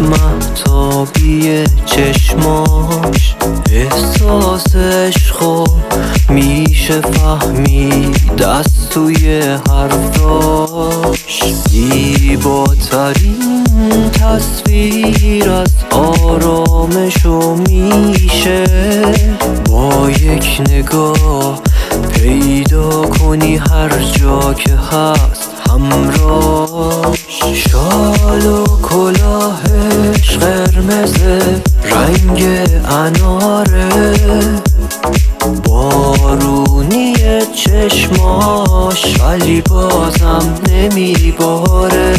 محتابی چشماش احساسش خوب میشه فهمید دست توی حرفاش. زیباترین تصویر از آرامشو میشه. با یک نگاه پیدا کنی هر جا که هست همراهش. شال و کلاه کلاهش قرمزه رنگ اناره. بارونی چشماش ولی بازم نمیباره.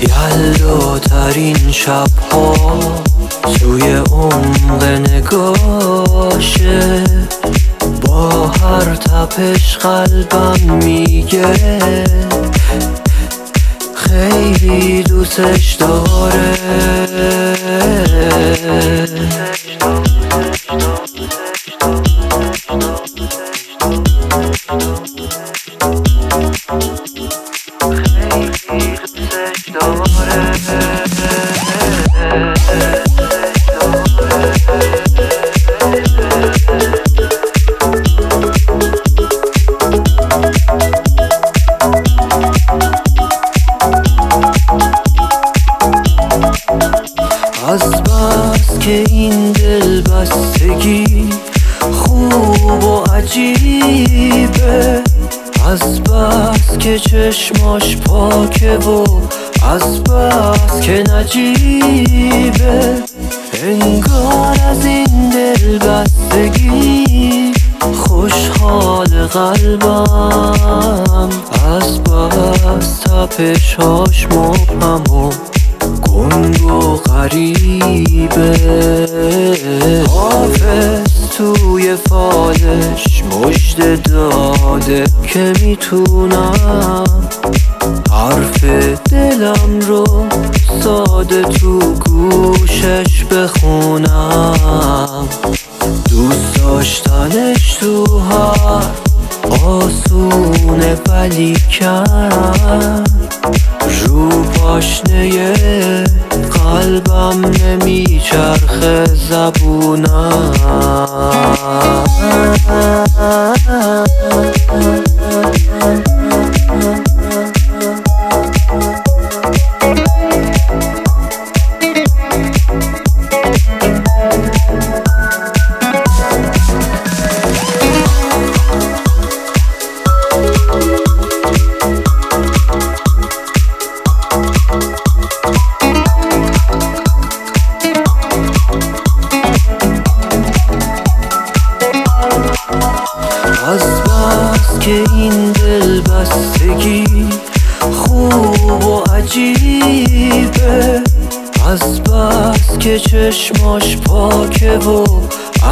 یلداترین شبها توی عمق نگاشه. با هر تپش قلبم میگه. خیلی دوستش داره. از از بس که چشماش پاکه و از بس که نجیبه. انگار از این دل بستگی خوشحال قلبم. از بس تپشاش مبهم و گنگ و غریبه. حافظ توی فالش مجد داده که می‌تونم. حرف دلم رو ساده تو گوشش بخونم. دوست داشتنش تو هر آسونه ولی کم. رو پاشنه قلبم نمیچرخه زبونم. دل بستگی خوب و عجیبه. از بس که چشماش پاکه و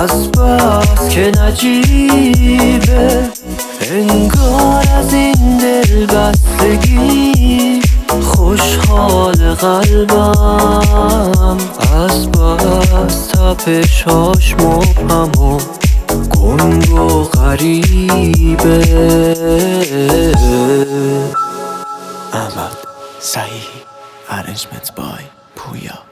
از بس که نجیبه. انگار از این دل بستگی خوشحال قلبم. از بس تپشاش مبهم و گنگ و غریبه. احمد صحیح ارنجمنت بای پویا.